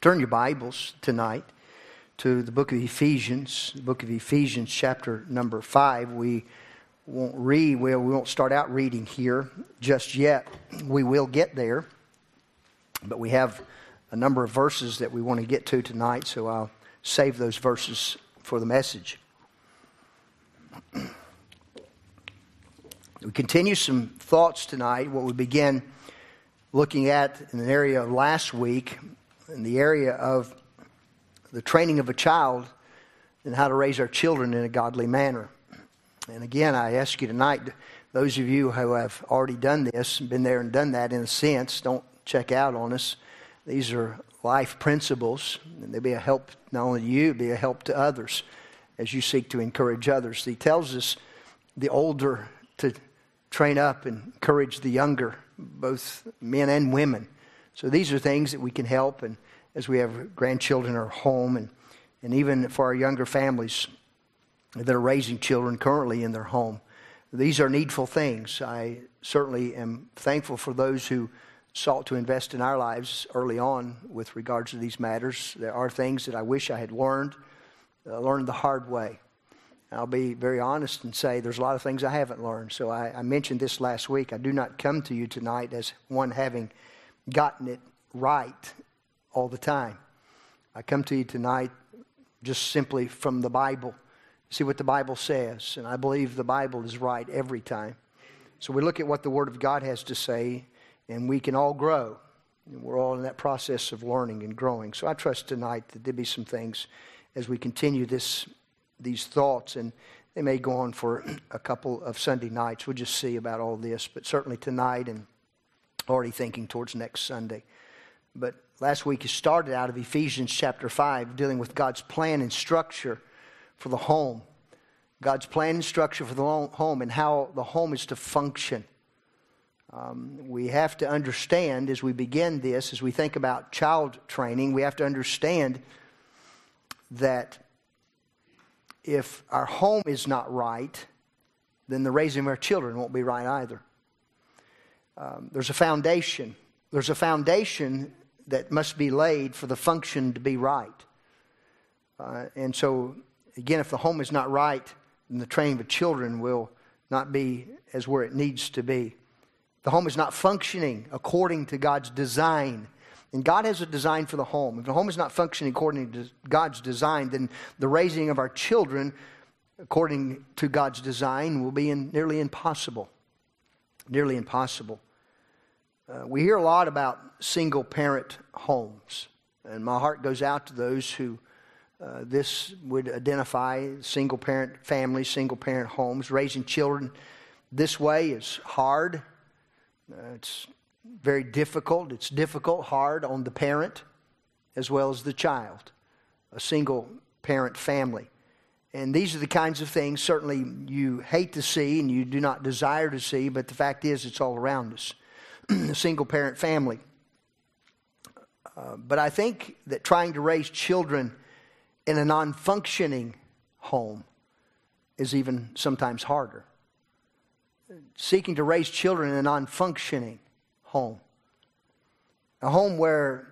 Turn your Bibles tonight to the book of Ephesians, the book of Ephesians, chapter number five. We won't read, well, we won't start out reading here just yet. We will get there, but we have a number of verses that we want to get to tonight, so I'll save those verses for the message. We continue some thoughts tonight, what we began looking at in an area last week in the area of the training of a child and how to raise our children in a godly manner. And again, I ask you tonight, those of you who have already done this, been there and done that in a sense, don't check out on us. These are life principles, and they'll be a help not only to you, be a help to others as you seek to encourage others. He tells us the older to train up and encourage the younger, both men and women. So these are things that we can help, and as we have grandchildren our home, and, and even for our younger families that are raising children currently in their home. These are needful things. I certainly am thankful for those who sought to invest in our lives early on with regards to these matters. There are things that I wish I had learned, uh, learned the hard way. I'll be very honest and say there's a lot of things I haven't learned. So I, I mentioned this last week. I do not come to you tonight as one having gotten it right all the time. I come to you tonight just simply from the Bible. See what the Bible says, and I believe the Bible is right every time. So we look at what the Word of God has to say, and we can all grow. And We're all in that process of learning and growing. So I trust tonight that there'll be some things as we continue this, these thoughts, and they may go on for a couple of Sunday nights. We'll just see about all this, but certainly tonight and already thinking towards next Sunday. But last week he started out of Ephesians chapter 5, dealing with God's plan and structure for the home. God's plan and structure for the home and how the home is to function. Um, we have to understand as we begin this, as we think about child training, we have to understand that if our home is not right, then the raising of our children won't be right either um, there's a foundation. There's a foundation that must be laid for the function to be right. Uh, and so, again, if the home is not right, then the training of children will not be as where it needs to be. The home is not functioning according to God's design. And God has a design for the home. If the home is not functioning according to God's design, then the raising of our children according to God's design will be in, nearly impossible. Nearly impossible. Uh, we hear a lot about single parent homes, and my heart goes out to those who uh, this would identify single parent families, single parent homes. Raising children this way is hard, uh, it's very difficult. It's difficult, hard on the parent as well as the child, a single parent family. And these are the kinds of things certainly you hate to see and you do not desire to see, but the fact is it's all around us single parent family. Uh, but I think that trying to raise children in a non functioning home is even sometimes harder. Seeking to raise children in a non functioning home, a home where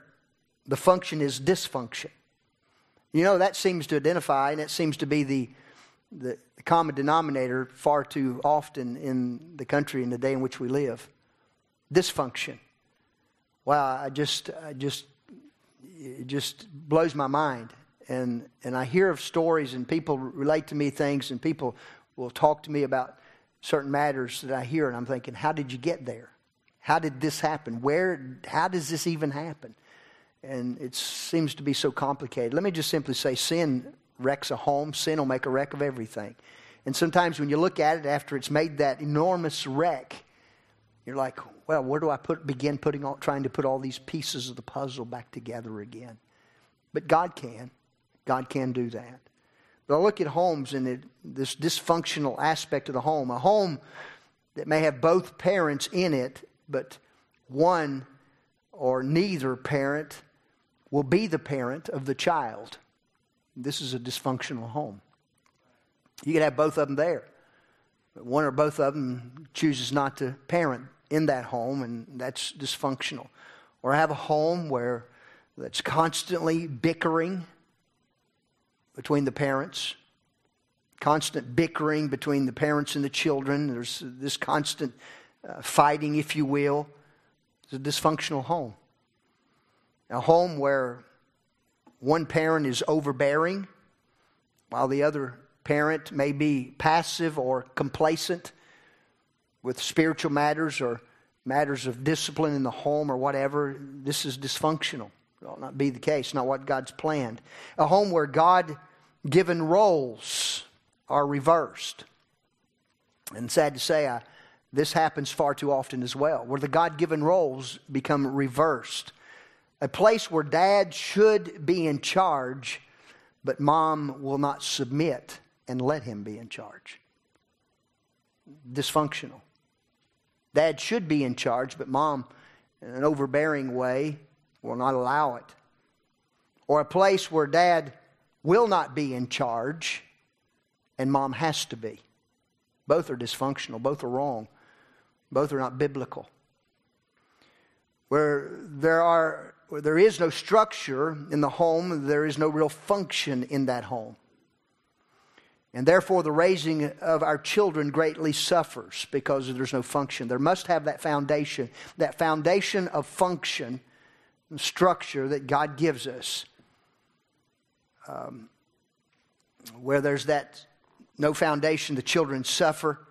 the function is dysfunction. You know, that seems to identify, and it seems to be the, the common denominator far too often in the country in the day in which we live dysfunction. Wow, I just, I just, it just blows my mind. And, and I hear of stories, and people relate to me things, and people will talk to me about certain matters that I hear, and I'm thinking, how did you get there? How did this happen? Where, how does this even happen? And it seems to be so complicated. Let me just simply say sin wrecks a home, sin will make a wreck of everything. And sometimes when you look at it after it's made that enormous wreck, you're like, well, where do I put, begin putting all, trying to put all these pieces of the puzzle back together again? But God can. God can do that. But I look at homes and it, this dysfunctional aspect of the home, a home that may have both parents in it, but one or neither parent will be the parent of the child. This is a dysfunctional home. You could have both of them there. But one or both of them chooses not to parent in that home, and that's dysfunctional. Or I have a home where that's constantly bickering between the parents, constant bickering between the parents and the children. There's this constant uh, fighting, if you will. It's a dysfunctional home. A home where one parent is overbearing while the other parent may be passive or complacent with spiritual matters or matters of discipline in the home or whatever. This is dysfunctional. It ought not be the case, not what God's planned. A home where God given roles are reversed. And sad to say, I, this happens far too often as well, where the God given roles become reversed. A place where dad should be in charge, but mom will not submit and let him be in charge. Dysfunctional. Dad should be in charge, but mom, in an overbearing way, will not allow it. Or a place where dad will not be in charge and mom has to be. Both are dysfunctional, both are wrong, both are not biblical. Where there are where there is no structure in the home, there is no real function in that home. And therefore, the raising of our children greatly suffers because there's no function. There must have that foundation, that foundation of function, and structure that God gives us um, where there's that no foundation, the children suffer,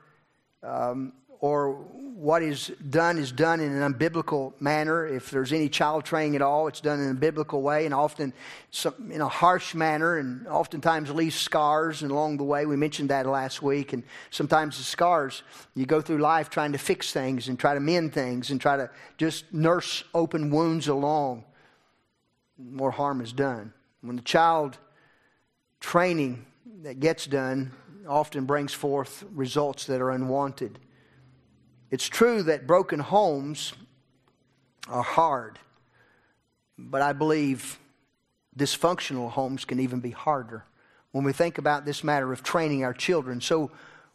um, or what is done is done in an unbiblical manner. If there's any child training at all, it's done in a biblical way and often some, in a harsh manner and oftentimes leaves scars and along the way. We mentioned that last week. And sometimes the scars, you go through life trying to fix things and try to mend things and try to just nurse open wounds along. More harm is done. When the child training that gets done often brings forth results that are unwanted. It's true that broken homes are hard, but I believe dysfunctional homes can even be harder when we think about this matter of training our children. So,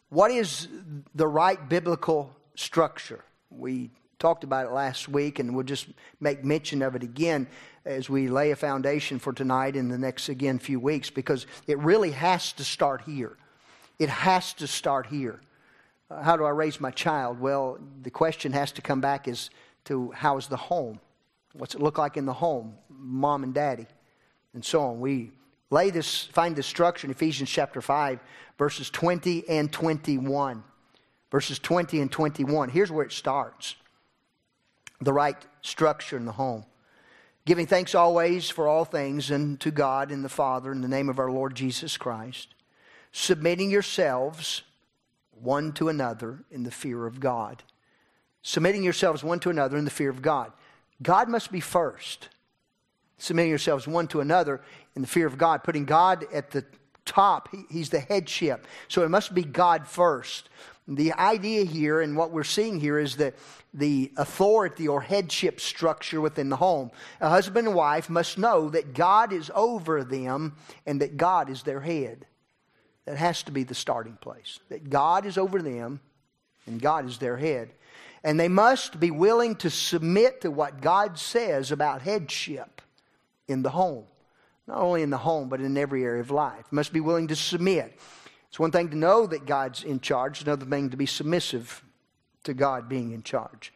what is the right biblical structure? We talked about it last week, and we'll just make mention of it again as we lay a foundation for tonight in the next, again, few weeks, because it really has to start here. It has to start here. How do I raise my child? Well, the question has to come back is to how is the home? What's it look like in the home? Mom and daddy, and so on. We lay this, find this structure in Ephesians chapter 5, verses 20 and 21. Verses 20 and 21. Here's where it starts the right structure in the home. Giving thanks always for all things and to God and the Father in the name of our Lord Jesus Christ. Submitting yourselves one to another in the fear of God. Submitting yourselves one to another in the fear of God. God must be first. Submitting yourselves one to another in the fear of God, putting God at the top. He, he's the headship. So it must be God first. The idea here and what we're seeing here is that the authority or headship structure within the home. A husband and wife must know that God is over them and that God is their head. That has to be the starting place. That God is over them and God is their head. And they must be willing to submit to what God says about headship in the home. Not only in the home, but in every area of life. Must be willing to submit. It's one thing to know that God's in charge, another thing to be submissive to God being in charge.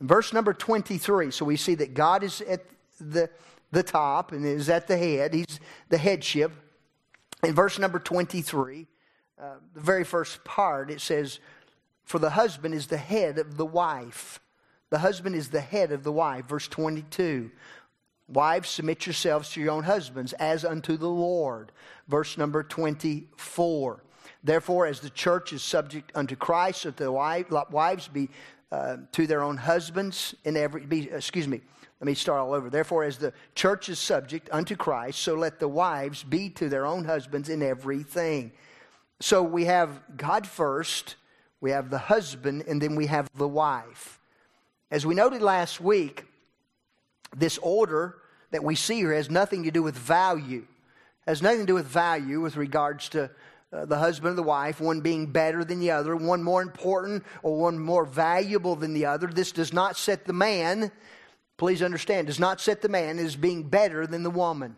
In verse number 23, so we see that God is at the, the top and is at the head. He's the headship. In verse number 23, uh, the very first part, it says, For the husband is the head of the wife. The husband is the head of the wife. Verse 22. Wives, submit yourselves to your own husbands as unto the Lord. Verse number 24. Therefore, as the church is subject unto Christ, so the wives be uh, to their own husbands in every, be, excuse me, let me start all over. Therefore, as the church is subject unto Christ, so let the wives be to their own husbands in everything. So we have God first, we have the husband, and then we have the wife. As we noted last week, this order that we see here has nothing to do with value. Has nothing to do with value with regards to uh, the husband or the wife, one being better than the other, one more important or one more valuable than the other. This does not set the man please understand, does not set the man as being better than the woman.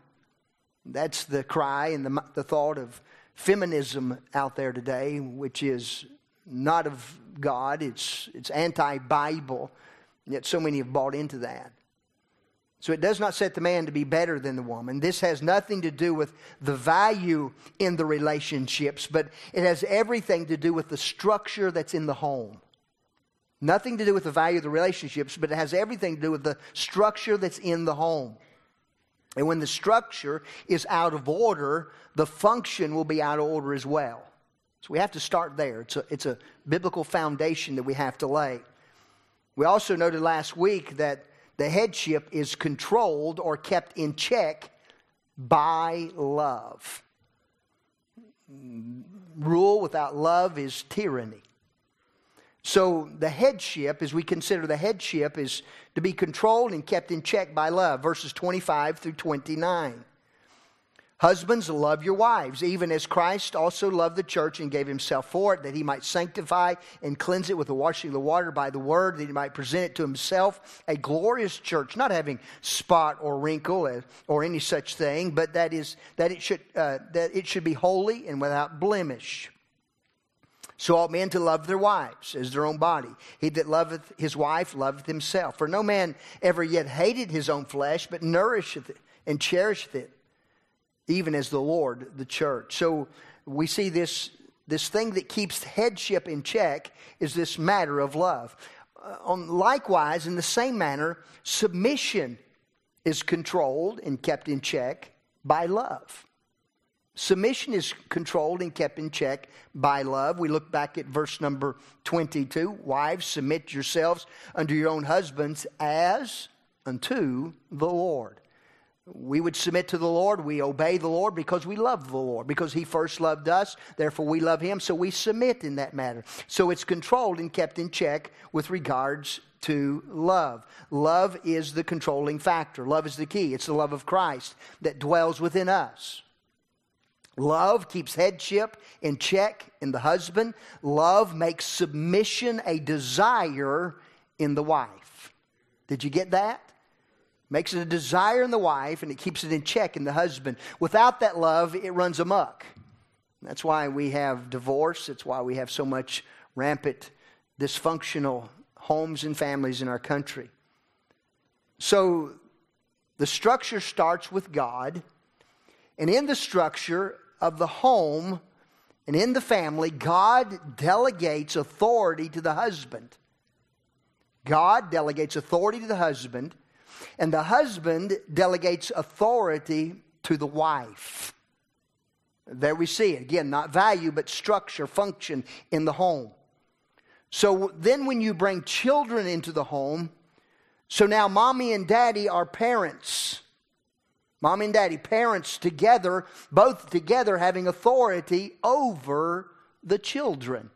That's the cry and the, the thought of feminism out there today, which is not of God, it's, it's anti Bible, yet so many have bought into that. So it does not set the man to be better than the woman. This has nothing to do with the value in the relationships, but it has everything to do with the structure that's in the home. Nothing to do with the value of the relationships, but it has everything to do with the structure that's in the home. And when the structure is out of order, the function will be out of order as well. So we have to start there. It's a, it's a biblical foundation that we have to lay. We also noted last week that the headship is controlled or kept in check by love. Rule without love is tyranny. So the headship, as we consider the headship, is to be controlled and kept in check by love. Verses 25 through 29. Husbands, love your wives, even as Christ also loved the church and gave himself for it, that he might sanctify and cleanse it with the washing of the water by the word, that he might present it to himself a glorious church, not having spot or wrinkle or any such thing, but that is that it should uh, that it should be holy and without blemish. So ought men to love their wives as their own body. He that loveth his wife loveth himself. For no man ever yet hated his own flesh, but nourisheth it and cherisheth it even as the Lord, the church. So we see this, this thing that keeps headship in check is this matter of love. Uh, on, likewise, in the same manner, submission is controlled and kept in check by love. Submission is controlled and kept in check by love. We look back at verse number 22. Wives, submit yourselves unto your own husbands as unto the Lord we would submit to the Lord. We obey the Lord because we love the Lord, because He first loved us. Therefore, we love Him. So we submit in that matter. So it's controlled and kept in check with regards to love. Love is the controlling factor, love is the key. It's the love of Christ that dwells within us. Love keeps headship in check in the husband. Love makes submission a desire in the wife. Did you get that? makes it a desire in the wife and it keeps it in check in the husband. Without that love, it runs amok. That's why we have divorce. It's why we have so much rampant, dysfunctional homes and families in our country. So the structure starts with God, and in the structure of the home and in the family, God delegates authority to the husband. God delegates authority to the husband and the husband delegates authority to the wife. There we see it. Again, not value, but structure, function in the home. So then, when you bring children into the home, so now mommy and daddy are parents. Mommy and daddy, parents together, both together having authority over the children.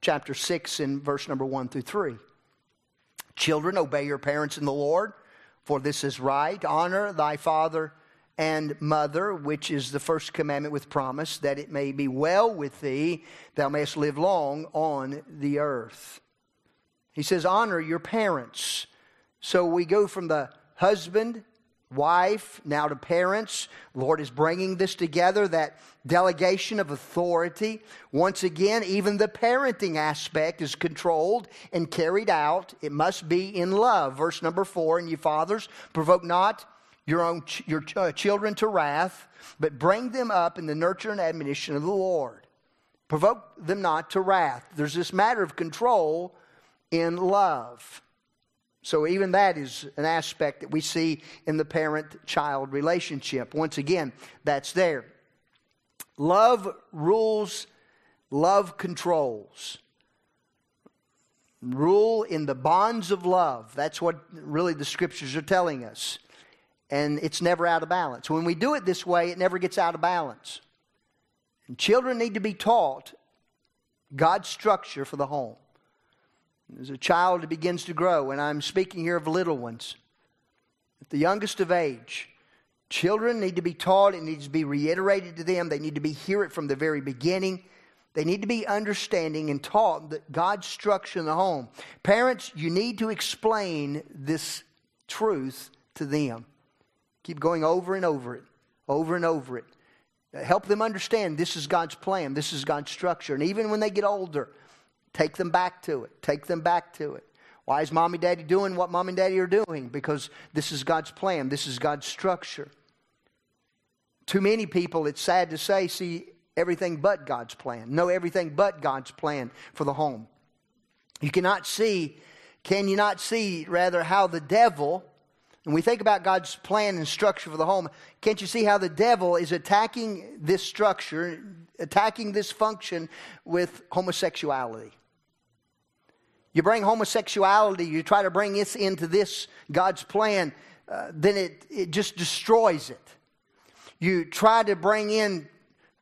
Chapter 6 in verse number 1 through 3. Children, obey your parents in the Lord, for this is right. Honor thy father and mother, which is the first commandment with promise, that it may be well with thee, thou mayest live long on the earth. He says, Honor your parents. So we go from the husband wife, now to parents. Lord is bringing this together, that delegation of authority. Once again, even the parenting aspect is controlled and carried out. It must be in love. Verse number four, and you fathers, provoke not your own ch- your ch- uh, children to wrath, but bring them up in the nurture and admonition of the Lord. Provoke them not to wrath. There's this matter of control in love. So, even that is an aspect that we see in the parent child relationship. Once again, that's there. Love rules, love controls. Rule in the bonds of love. That's what really the scriptures are telling us. And it's never out of balance. When we do it this way, it never gets out of balance. And children need to be taught God's structure for the home. As a child begins to grow, and I'm speaking here of little ones, at the youngest of age, children need to be taught, it needs to be reiterated to them, they need to be hear it from the very beginning. They need to be understanding and taught that God's structure in the home. Parents, you need to explain this truth to them. Keep going over and over it, over and over it. Help them understand this is God's plan, this is God's structure. And even when they get older, take them back to it. Take them back to it. Why is mommy and daddy doing what mom and daddy are doing? Because this is God's plan, this is God's structure. Too many people, it's sad to say, see everything but God's plan, know everything but God's plan for the home. You cannot see, can you not see, rather, how the devil, and we think about God's plan and structure for the home, can't you see how the devil is attacking this structure, attacking this function with homosexuality? You bring homosexuality, you try to bring this into this God's plan, uh, then it, it just destroys it. You try to bring in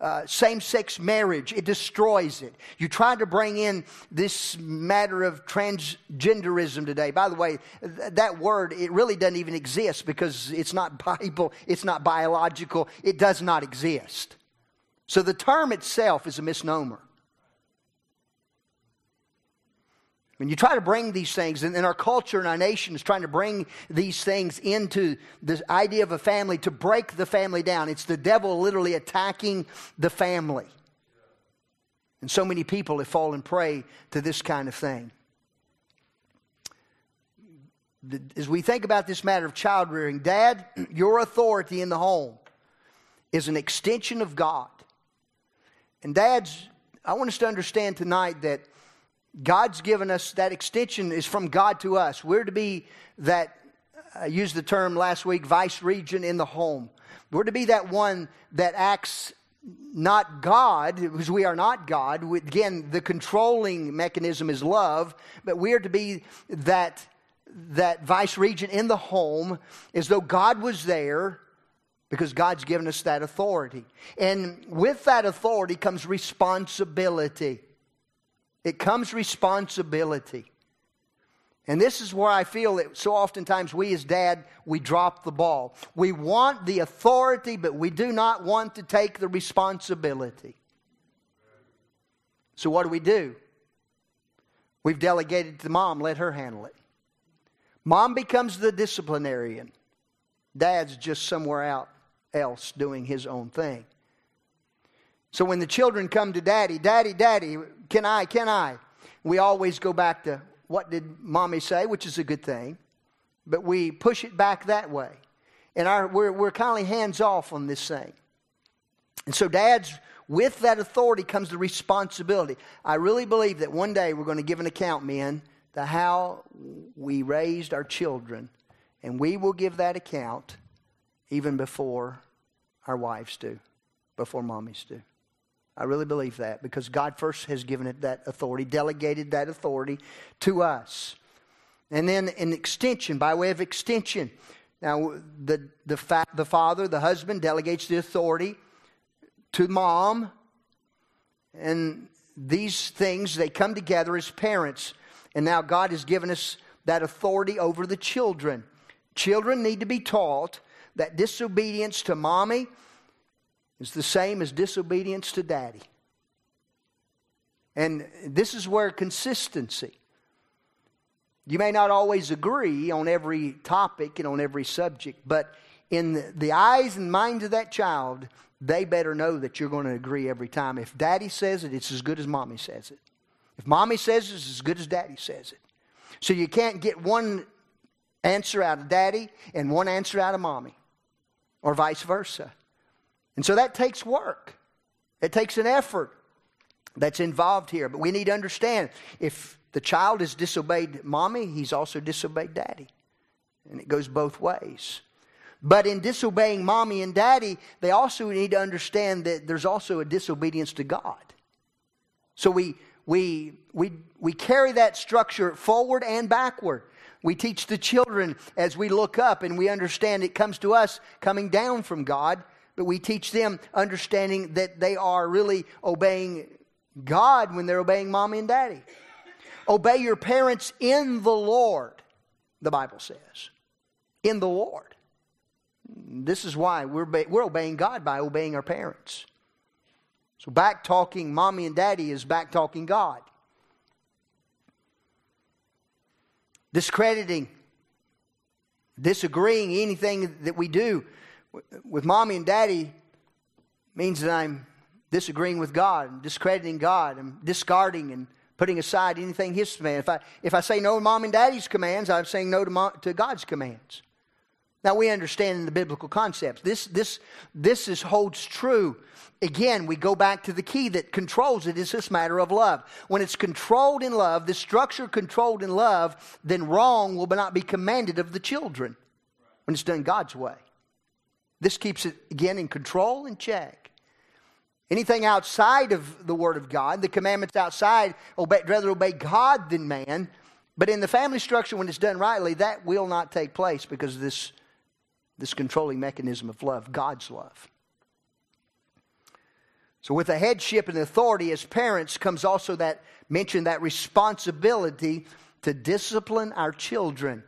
uh, same sex marriage, it destroys it. You try to bring in this matter of transgenderism today. By the way, th- that word, it really doesn't even exist because it's not Bible, it's not biological, it does not exist. So the term itself is a misnomer. When you try to bring these things, and, our culture and our nation is trying to bring these things into this idea of a family to break the family down. It's the devil literally attacking the family. And so many people have fallen prey to this kind of thing. As we think about this matter of child rearing, Dad, your authority in the home is an extension of God. And dads, I want us to understand tonight that God's given us that extension is from God to us. We're to be that, I used the term last week, vice regent in the home. We're to be that one that acts not God, because we are not God. Again, the controlling mechanism is love, but we are to be that, that vice regent in the home as though God was there because God's given us that authority. And with that authority comes responsibility. It comes responsibility. And this is where I feel that so oftentimes we as dad, we drop the ball. We want the authority, but we do not want to take the responsibility. So what do we do? We've delegated to mom, let her handle it. Mom becomes the disciplinarian. Dad's just somewhere out else doing his own thing. So when the children come to daddy, daddy, daddy, can I, can I? We always go back to what did mommy say, which is a good thing, but we push it back that way. And our, we're, we're kind of hands off on this thing. And so, dads, with that authority comes the responsibility. I really believe that one day we're going to give an account, men, to how we raised our children. And we will give that account even before our wives do, before mommies do. I really believe that because God first has given it that authority, delegated that authority to us. And then an extension, by way of extension. Now, the, the, fa- the father, the husband, delegates the authority to mom. And these things, they come together as parents. And now God has given us that authority over the children. Children need to be taught that disobedience to mommy is the same as disobedience to daddy. And this is where consistency. You may not always agree on every topic and on every subject, but in the eyes and minds of that child, they better know that you're going to agree every time. If daddy says it, it's as good as mommy says it. If mommy says it, it's as good as daddy says it. So you can't get one answer out of daddy and one answer out of mommy, or vice versa. And so that takes work, it takes an effort that's involved here. But we need to understand if the child has disobeyed mommy, he's also disobeyed daddy. And it goes both ways. But in disobeying mommy and daddy, they also need to understand that there's also a disobedience to God. So we, we, we, we carry that structure forward and backward. We teach the children as we look up and we understand it comes to us coming down from God but we teach them understanding that they are really obeying God when they're obeying mommy and daddy. Obey your parents in the Lord, the Bible says. In the Lord. This is why we're, we're obeying God by obeying our parents. So, back talking mommy and daddy is back talking God. Discrediting Disagreeing anything that we do with mommy and daddy means that I'm disagreeing with God, and discrediting God, I'm discarding and putting aside anything His command. If I, if I say no to mom and daddy's commands, I'm saying no to, mom, to God's commands. Now we understand the biblical concepts. This, this, this is, holds true. Again, we go back to the key that controls it is this matter of love. When it's controlled in love, the structure controlled in love, then wrong will not be commanded of the children when it's done God's way. This keeps it, again, in control and check. Anything outside of the Word of God, the commandments outside, obey, rather obey God than man. But in the family structure, when it's done rightly, that will not take place because of this, this controlling mechanism of love, God's love. So, with the headship and authority as parents comes also that mention that responsibility to discipline our children.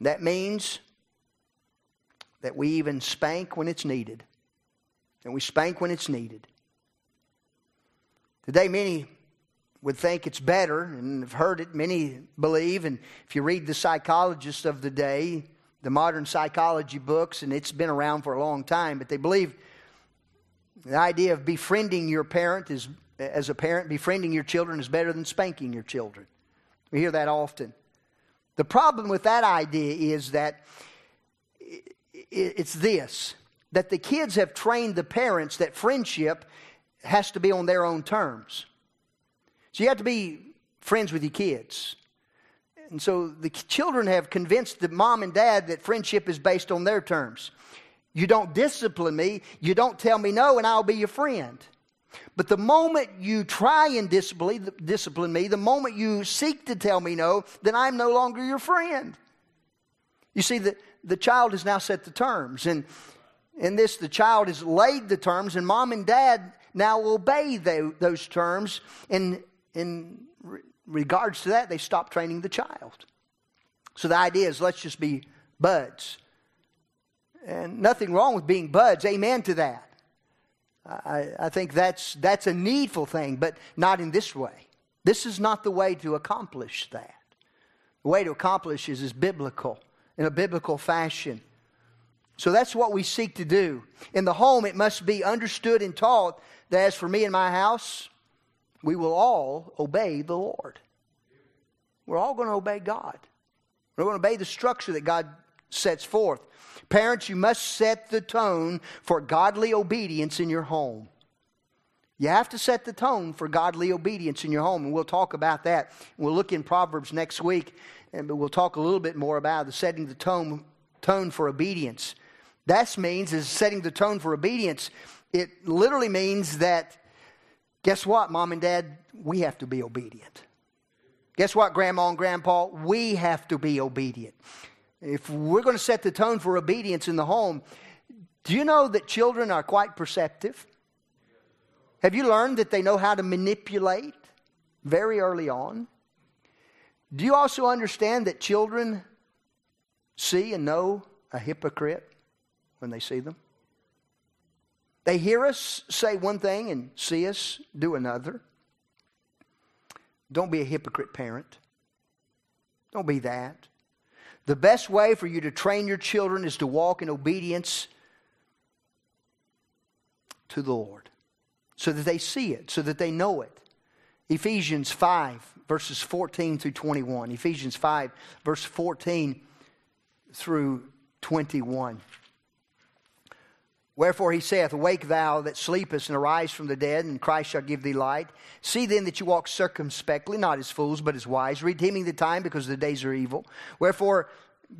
That means that we even spank when it's needed. And we spank when it's needed. Today, many would think it's better, and have heard it, many believe, and if you read the psychologists of the day, the modern psychology books, and it's been around for a long time, but they believe the idea of befriending your parent is, as a parent, befriending your children is better than spanking your children. We hear that often. The problem with that idea is that it's this that the kids have trained the parents that friendship has to be on their own terms. So you have to be friends with your kids. And so the children have convinced the mom and dad that friendship is based on their terms. You don't discipline me, you don't tell me no, and I'll be your friend. But the moment you try and discipline, me, the moment you seek to tell me no, then I'm no longer your friend. You see, the, the child has now set the terms. And in this, the child has laid the terms, and mom and dad now obey the, those terms. And in regards to that, they stop training the child. So the idea is let's just be buds. And nothing wrong with being buds. Amen to that. I, I think that's, that's a needful thing, but not in this way. This is not the way to accomplish that. The way to accomplish is, is biblical in a biblical fashion. So that's what we seek to do. In the home, it must be understood and taught that as for me and my house, we will all obey the Lord. We're all going to obey God. We're going to obey the structure that God sets forth. Parents, you must set the tone for godly obedience in your home. You have to set the tone for godly obedience in your home, and we'll talk about that. We'll look in Proverbs next week and we'll talk a little bit more about the setting the tone, tone for obedience. That means is setting the tone for obedience. It literally means that, guess what, mom and dad, we have to be obedient. Guess what, grandma and grandpa, we have to be obedient. If we're going to set the tone for obedience in the home, do you know that children are quite perceptive? Have you learned that they know how to manipulate very early on? Do you also understand that children see and know a hypocrite when they see them? They hear us say one thing and see us do another. Don't be a hypocrite parent. Don't be that. The best way for you to train your children is to walk in obedience to the Lord so that they see it, so that they know it. Ephesians 5, verses 14 through 21. Ephesians 5, verse 14 through 21. Wherefore he saith, Awake thou that sleepest, and arise from the dead, and Christ shall give thee light. See then that you walk circumspectly, not as fools, but as wise, redeeming the time, because the days are evil. Wherefore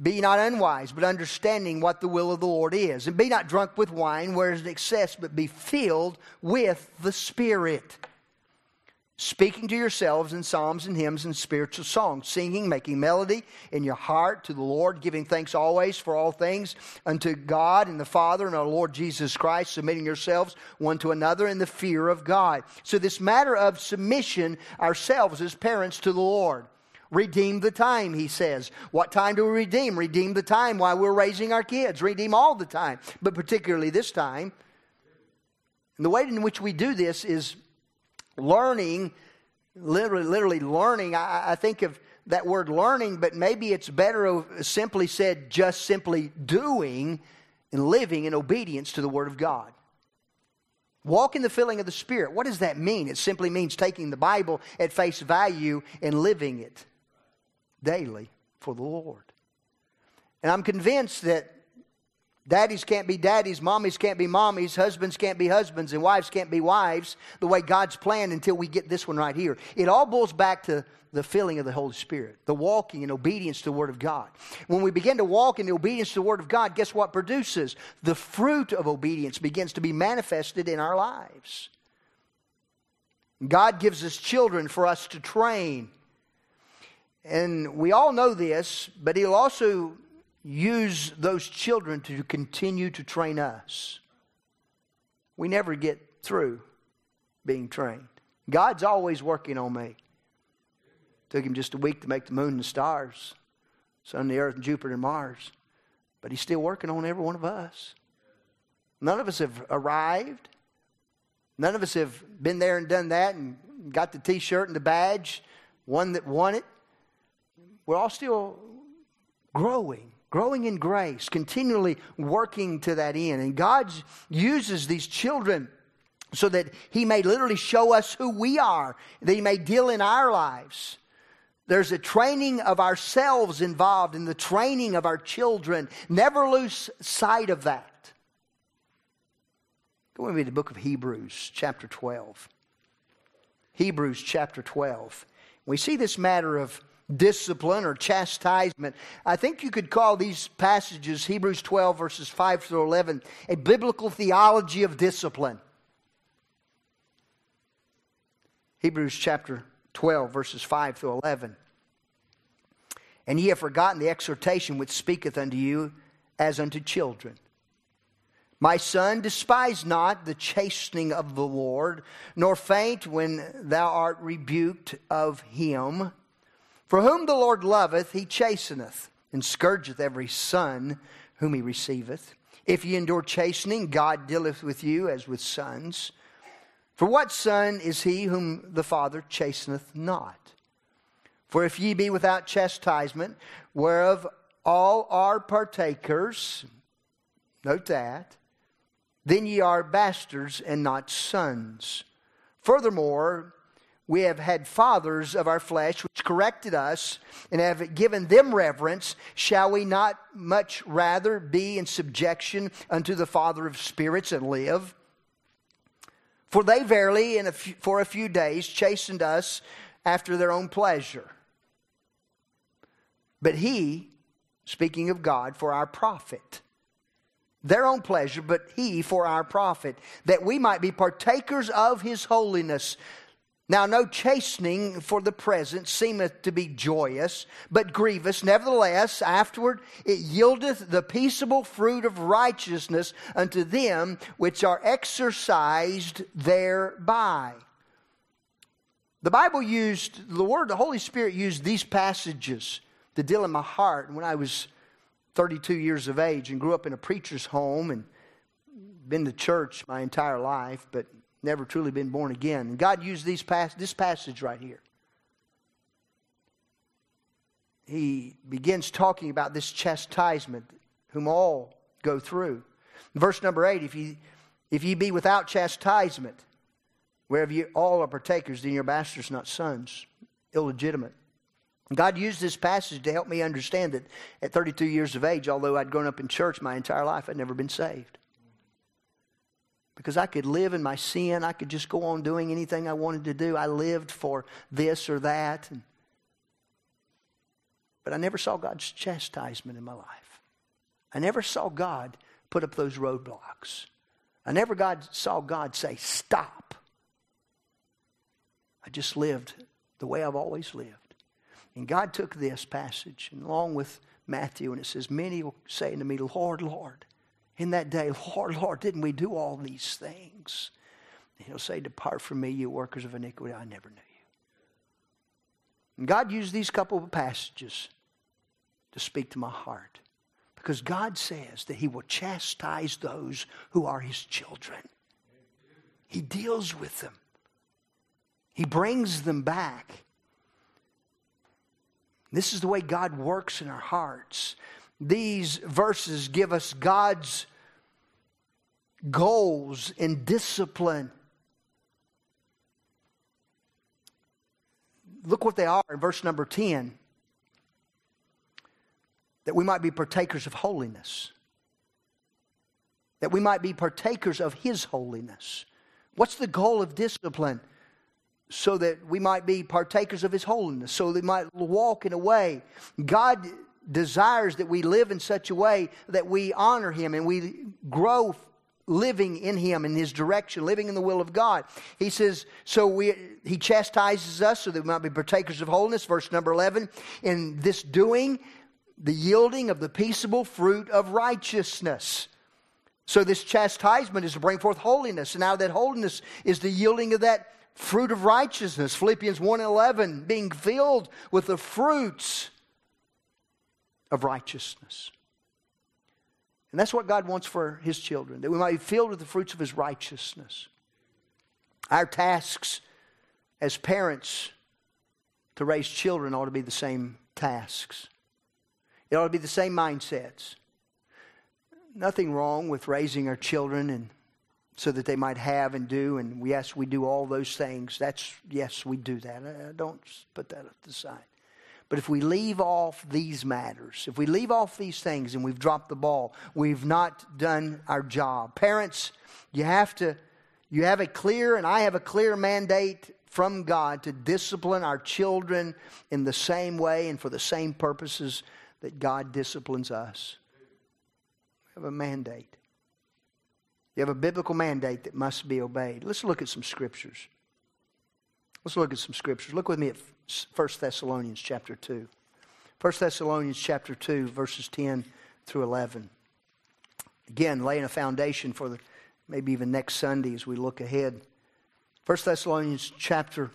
be not unwise, but understanding what the will of the Lord is. And be not drunk with wine, whereas excess, but be filled with the Spirit speaking to yourselves in psalms and hymns and spiritual songs, singing, making melody in your heart to the Lord, giving thanks always for all things unto God and the Father and our Lord Jesus Christ, submitting yourselves one to another in the fear of God. So, this matter of submission ourselves as parents to the Lord. Redeem the time, he says. What time do we redeem? Redeem the time while we're raising our kids. Redeem all the time, but particularly this time. And the way in which we do this is learning, literally, literally learning. I, I think of that word learning, but maybe it's better simply said just simply doing and living in obedience to the Word of God. Walk in the filling of the Spirit. What does that mean? It simply means taking the Bible at face value and living it daily for the Lord. And I'm convinced that Daddies can't be daddies, mommies can't be mommies, husbands can't be husbands, and wives can't be wives the way God's planned until we get this one right here. It all boils back to the filling of the Holy Spirit, the walking in obedience to the Word of God. When we begin to walk in obedience to the Word of God, guess what produces? The fruit of obedience begins to be manifested in our lives. God gives us children for us to train. And we all know this, but He'll also use those children to continue to train us. We never get through being trained. God's always working on me. Took him just a week to make the moon and the stars, sun, the earth, and Jupiter and Mars. But he's still working on every one of us. None of us have arrived. None of us have been there and done that and got the t shirt and the badge, one that won it. We're all still growing growing in grace, continually working to that end. And God uses these children so that He may literally show us who we are, that He may deal in our lives. There's a training of ourselves involved in the training of our children. Never lose sight of that. Go with me to the book of Hebrews, chapter 12. Hebrews, chapter 12. We see this matter of discipline or chastisement. I think you could call these passages, Hebrews 12, verses 5 through 11, a biblical theology of discipline. Hebrews chapter 12, verses 5 through 11. And ye have forgotten the exhortation which speaketh unto you as unto children. My son, despise not the chastening of the Lord, nor faint when thou art rebuked of him. For whom the Lord loveth, he chasteneth, and scourgeth every son whom he receiveth. If ye endure chastening, God dealeth with you as with sons. For what son is he whom the Father chasteneth not? For if ye be without chastisement, whereof all are partakers, note that, then ye are bastards and not sons. Furthermore, we have had fathers of our flesh which corrected us and have given them reverence, shall we not much rather be in subjection unto the Father of spirits and live? For they verily, a few, for a few days, chastened us after their own pleasure. But he, speaking of God, for our profit their own pleasure, but he for our profit, that we might be partakers of his holiness. Now, no chastening for the present seemeth to be joyous, but grievous. Nevertheless, afterward it yieldeth the peaceable fruit of righteousness unto them which are exercised thereby. The Bible used, the Word, the Holy Spirit used these passages to deal in my heart. When I was 32 years of age and grew up in a preacher's home and been to church my entire life, but never truly been born again. And God used these pas- this passage right here. He begins talking about this chastisement, whom all go through. Verse number eight if ye, if ye be without chastisement, wherever you all are partakers, then you're bastards, not sons, illegitimate. God used this passage to help me understand that at 32 years of age, although I'd grown up in church my entire life, I'd never been saved because I could live in my sin. I could just go on doing anything I wanted to do. I lived for this or that. But I never saw God's chastisement in my life. I never saw God put up those roadblocks. I never God, saw God say, Stop. I just lived the way I've always lived. And God took this passage, and along with Matthew, and it says, Many will say unto me, Lord, Lord in that day, Lord, Lord, didn't we do all these things? And he'll say, Depart from me, you workers of iniquity, I never knew you. And God used these couple of passages to speak to my heart. Because God says that He will chastise those who are His children. He deals with them, He brings them back. This is the way God works in our hearts. These verses give us God's goals and discipline. Look what they are in verse number 10 that we might be partakers of holiness, that we might be partakers of His holiness. What's the goal of discipline? So that we might be partakers of His holiness, so that we might walk in a way. God desires that we live in such a way that we honor Him and we grow living in him in his direction living in the will of god. He says so we he chastises us so that we might be partakers of holiness verse number 11 in this doing the yielding of the peaceable fruit of righteousness. So this chastisement is to bring forth holiness. And now that holiness is the yielding of that fruit of righteousness. Philippians 1 and 11 being filled with the fruits of righteousness and that's what God wants for His children, that we might be filled with the fruits of His righteousness. Our tasks as parents to raise children ought to be the same tasks, it ought to be the same mindsets. Nothing wrong with raising our children and so that they might have and do, and yes, we do all those things. That's yes, we do that. I don't put that at the side. But if we leave off these matters, if we leave off these things and we've dropped the ball, we've not done our job. Parents, you have to, you have a clear, and I have a clear mandate from God to discipline our children in the same way and for the same purposes that God disciplines us. We have a mandate. You have a biblical mandate that must be obeyed. Let's look at some scriptures. Let's look at some scriptures. Look with me at 1 Thessalonians chapter 2. 1 Thessalonians chapter 2, verses 10 through 11. Again, laying a foundation for the, maybe even next Sunday as we look ahead. 1 Thessalonians chapter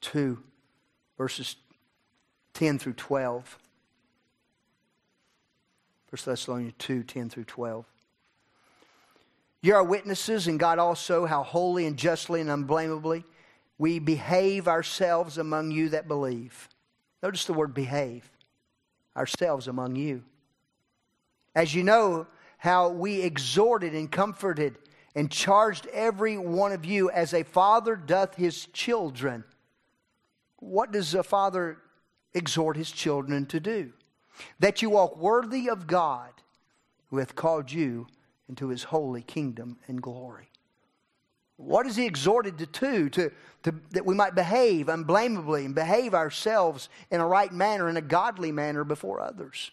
2, verses 10 through 12. 1 Thessalonians 2, 10 through 12. You are witnesses, and God also, how holy and justly and unblameably we behave ourselves among you that believe. Notice the word behave. Ourselves among you. As you know, how we exhorted and comforted and charged every one of you as a father doth his children. What does a father exhort his children to do? That you walk worthy of God who hath called you into his holy kingdom and glory. What is he exhorted to do? To, to, that we might behave unblameably and behave ourselves in a right manner, in a godly manner before others.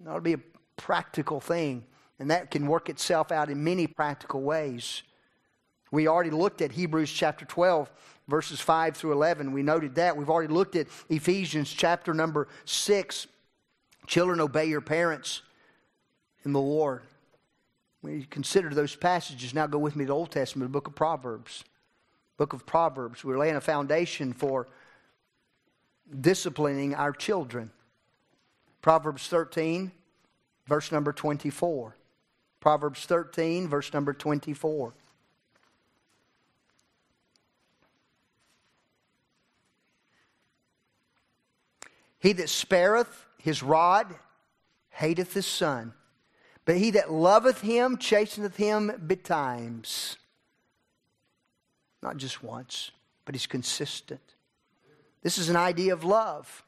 That ought to be a practical thing, and that can work itself out in many practical ways. We already looked at Hebrews chapter 12, verses 5 through 11. We noted that. We've already looked at Ephesians chapter number 6. Children, obey your parents in the Lord. When you consider those passages, now go with me to the Old Testament, the book of Proverbs. Book of Proverbs. We're laying a foundation for disciplining our children. Proverbs 13, verse number 24. Proverbs 13, verse number 24. He that spareth his rod hateth his son, but he that loveth him chasteneth him betimes. Not just once, but he's consistent. This is an idea of love.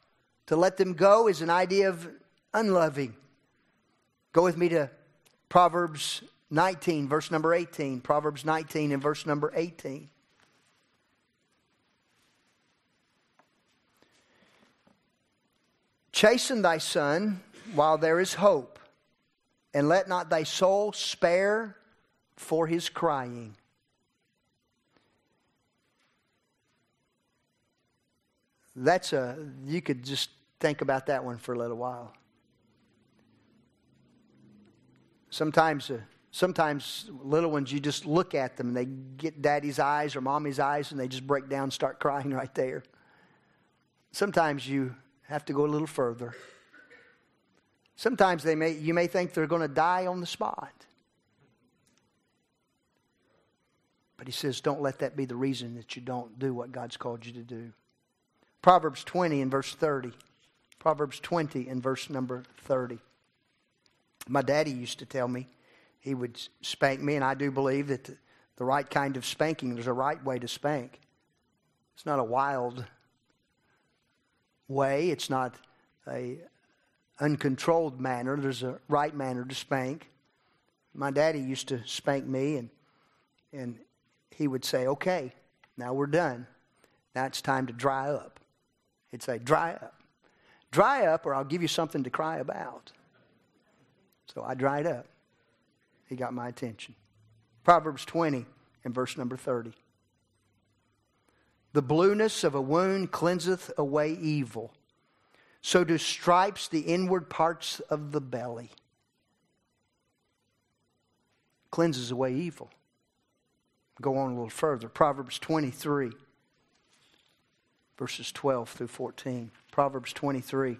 To let them go is an idea of unloving. Go with me to Proverbs 19, verse number 18. Proverbs 19 and verse number 18. Chasten thy son while there is hope and let not thy soul spare for his crying. That's a, you could just think about that one for a little while. Sometimes, uh, sometimes little ones, you just look at them and they get daddy's eyes or mommy's eyes and they just break down and start crying right there. Sometimes you have to go a little further. Sometimes they may, you may think they're going to die on the spot. But he says, don't let that be the reason that you don't do what God's called you to do. Proverbs 20 and verse 30. Proverbs 20 and verse number 30. My daddy used to tell me he would spank me, and I do believe that the, the right kind of spanking, there's a right way to spank. It's not a wild way, it's not a uncontrolled manner. There's a right manner to spank. My daddy used to spank me, and, and he would say, Okay, now we're done. Now it's time to dry up. He'd say, Dry up. Dry up, or I'll give you something to cry about. So I dried up. He got my attention. Proverbs 20 and verse number 30. The blueness of a wound cleanseth away evil. So do stripes the inward parts of the belly. Cleanses away evil. Go on a little further. Proverbs 23, verses 12 through 14. Proverbs 23.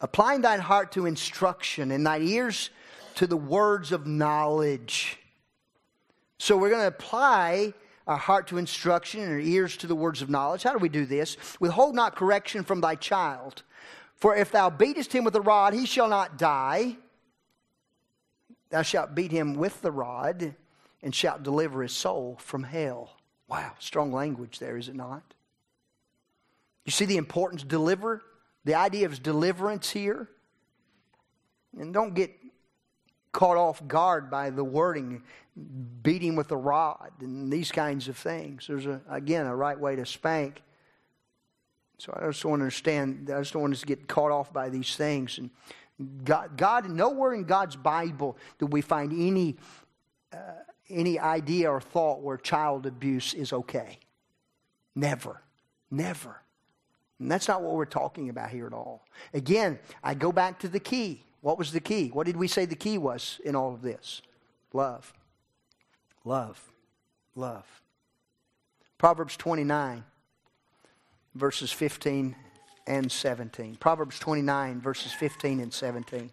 Applying thine heart to instruction and thine ears to the words of knowledge. So we're going to apply our heart to instruction and our ears to the words of knowledge. How do we do this? Withhold not correction from thy child. For if thou beatest him with a rod, he shall not die. Thou shalt beat him with the rod and shalt deliver his soul from hell. Wow, strong language there, is it not? You see the importance deliver, the idea of deliverance here? And don't get caught off guard by the wording, beating with a rod and these kinds of things. There's, a, again, a right way to spank. So I just to understand, I just don't want us to get caught off by these things. And God, God nowhere in God's Bible do we find any, uh, any idea or thought where child abuse is okay. Never. Never. And that's not what we're talking about here at all. Again, I go back to the key. What was the key? What did we say the key was in all of this? Love. Love. Love. Proverbs 29, verses 15 and 17. Proverbs 29, verses 15 and 17.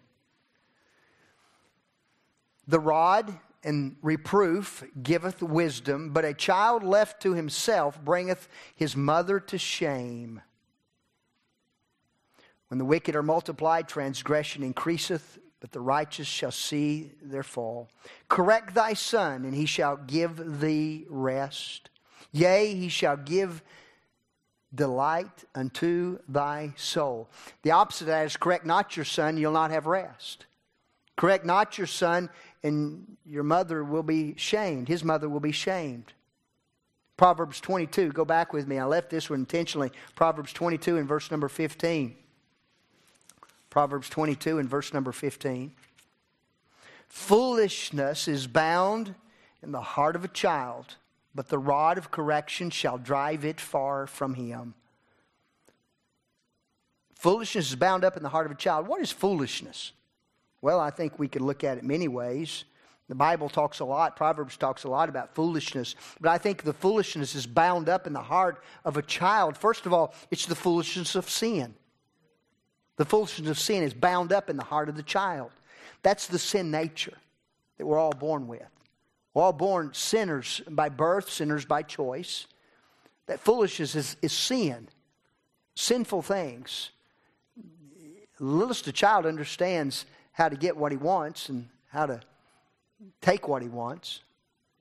The rod and reproof giveth wisdom, but a child left to himself bringeth his mother to shame. When the wicked are multiplied, transgression increaseth, the righteous shall see their fall. Correct thy son, and he shall give thee rest. Yea, he shall give delight unto thy soul. The opposite of that is correct not your son, you'll not have rest. Correct not your son, and your mother will be shamed. His mother will be shamed. Proverbs 22, go back with me. I left this one intentionally. Proverbs 22 and verse number 15. Proverbs 22 and verse number 15. Foolishness is bound in the heart of a child, but the rod of correction shall drive it far from him. Foolishness is bound up in the heart of a child. What is foolishness? Well, I think we could look at it many ways. The Bible talks a lot, Proverbs talks a lot about foolishness, but I think the foolishness is bound up in the heart of a child. First of all, it's the foolishness of sin. The foolishness of sin is bound up in the heart of the child. That's the sin nature that we're all born with. We're all born sinners by birth, sinners by choice. That foolishness is, is sin, sinful things. Littlest a child understands how to get what he wants and how to take what he wants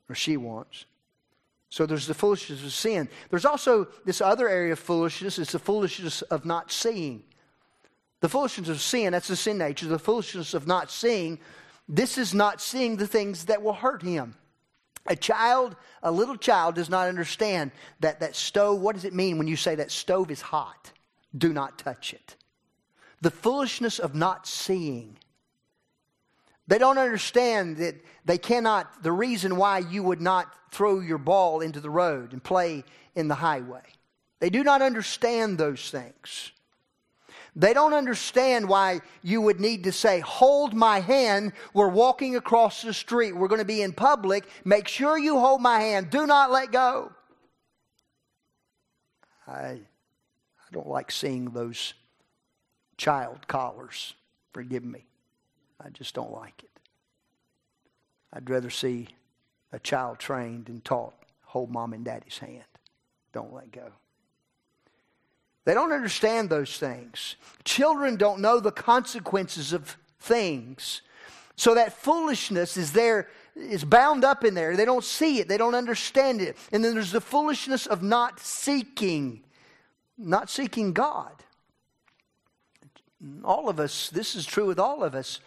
or she wants. So there's the foolishness of sin. There's also this other area of foolishness, it's the foolishness of not seeing. The foolishness of sin, that's the sin nature. The foolishness of not seeing, this is not seeing the things that will hurt him. A child, a little child does not understand that that stove, what does it mean when you say that stove is hot? Do not touch it. The foolishness of not seeing. They don't understand that they cannot, the reason why you would not throw your ball into the road and play in the highway. They do not understand those things. They don't understand why you would need to say, Hold my hand. We're walking across the street. We're going to be in public. Make sure you hold my hand. Do not let go. I, I don't like seeing those child collars. Forgive me. I just don't like it. I'd rather see a child trained and taught hold mom and daddy's hand. Don't let go. They don't understand those things. Children don't know the consequences of things. So that foolishness is there, is bound up in there. They don't see it, they don't understand it. And then there's the foolishness of not seeking, not seeking God. All of us, this is true with all of us.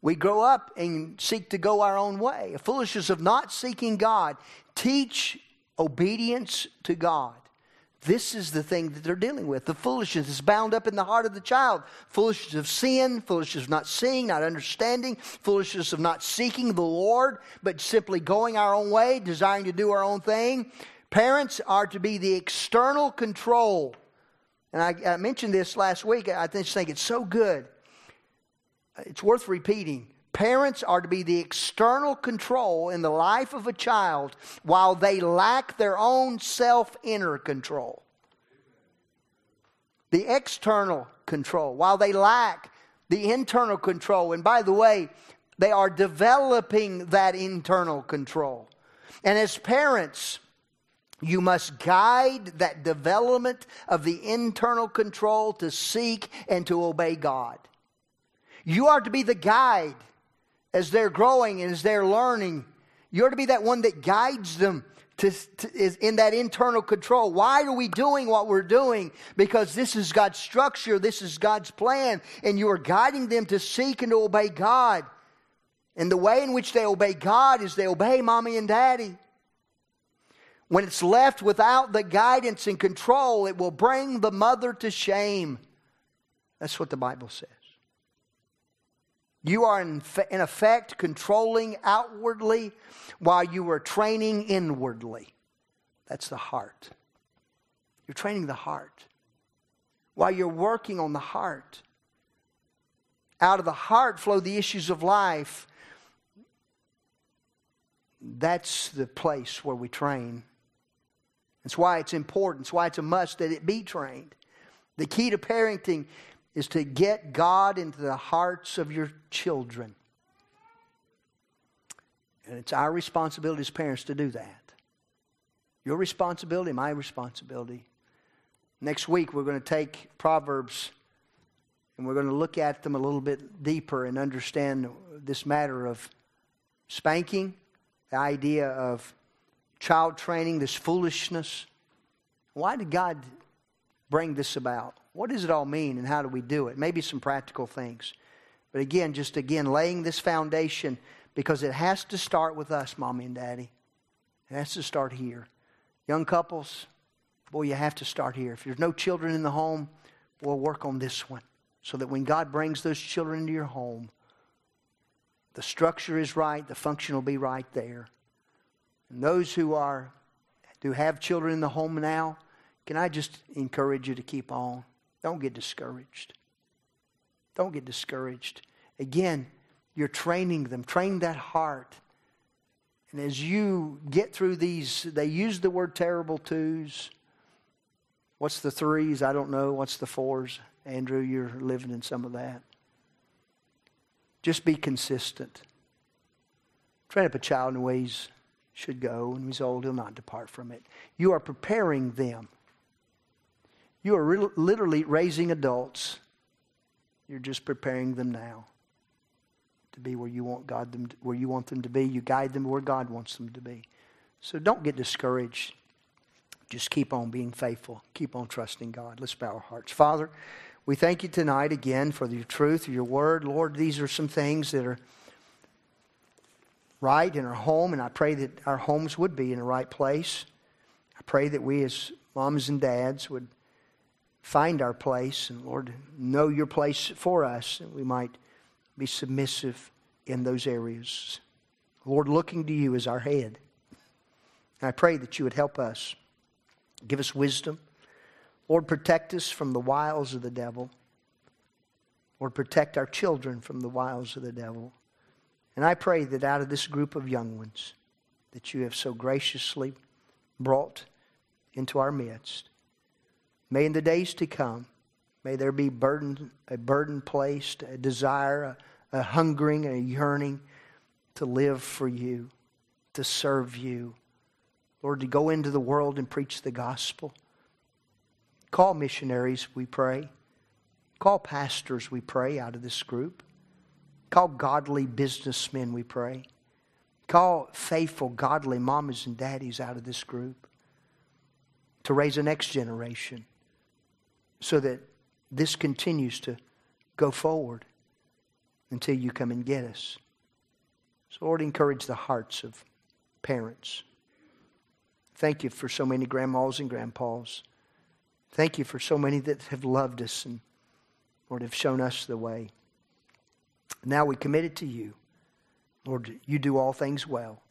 We grow up and seek to go our own way. A foolishness of not seeking God. Teach obedience to God. This is the thing that they're dealing with. The foolishness is bound up in the heart of the child. Foolishness of sin, foolishness of not seeing, not understanding, foolishness of not seeking the Lord, but simply going our own way, desiring to do our own thing. Parents are to be the external control. And I, I mentioned this last week. I just think it's so good. It's worth repeating. Parents are to be the external control in the life of a child while they lack their own self inner control. The external control while they lack the internal control. And by the way, they are developing that internal control. And as parents, you must guide that development of the internal control to seek and to obey God. You are to be the guide as they're growing and as they're learning. You're to be that one that guides them to, to, is in that internal control. Why are we doing what we're doing? Because this is God's structure, this is God's plan, and you are guiding them to seek and to obey God. And the way in which they obey God is they obey mommy and daddy. When it's left without the guidance and control, it will bring the mother to shame. That's what the Bible says. You are, in, in effect, controlling outwardly while you are training inwardly. That's the heart. You're training the heart. While you're working on the heart. Out of the heart flow the issues of life. That's the place where we train. That's why it's important. It's why it's a must that it be trained. The key to parenting is to get God into the hearts of your children. And it's our responsibility as parents to do that. Your responsibility, my responsibility. Next week, we're going to take Proverbs and we're going to look at them a little bit deeper and understand this matter of spanking, the idea of child training, this foolishness. Why did God bring this about? What does it all mean and how do we do it? Maybe some practical things. But again, just again, laying this foundation because it has to start with us, mommy and daddy. It has to start here. Young couples, boy, you have to start here. If there's no children in the home, we'll work on this one so that when God brings those children into your home, the structure is right, the function will be right there. And those who are who have children in the home now, can I just encourage you to keep on? Don't get discouraged. Don't get discouraged. Again, you're training them. Train that heart. And as you get through these, they use the word terrible twos. What's the threes? I don't know. What's the fours? Andrew, you're living in some of that. Just be consistent. Train up a child in ways should go, and he's old, he'll not depart from it. You are preparing them you are re- literally raising adults. You're just preparing them now to be where you want God them to, where you want them to be. You guide them where God wants them to be. So don't get discouraged. Just keep on being faithful. Keep on trusting God. Let's bow our hearts. Father, we thank you tonight again for your truth, your word. Lord, these are some things that are right in our home, and I pray that our homes would be in the right place. I pray that we as moms and dads would find our place and, Lord, know your place for us, and we might be submissive in those areas. Lord, looking to you as our head. I pray that you would help us. Give us wisdom. Lord, protect us from the wiles of the devil. Lord, protect our children from the wiles of the devil. And I pray that out of this group of young ones that you have so graciously brought into our midst, May in the days to come, may there be burden, a burden placed, a desire, a, a hungering, a yearning to live for you, to serve you. Lord, to go into the world and preach the gospel. Call missionaries, we pray. Call pastors, we pray, out of this group. Call godly businessmen, we pray. Call faithful, godly mamas and daddies out of this group to raise the next generation so that this continues to go forward until you come and get us. So, Lord, encourage the hearts of parents. Thank you for so many grandmas and grandpas. Thank you for so many that have loved us and, Lord, have shown us the way. Now we commit it to you. Lord, you do all things well.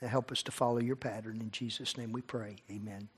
Help us to follow your pattern. In Jesus' name we pray. Amen.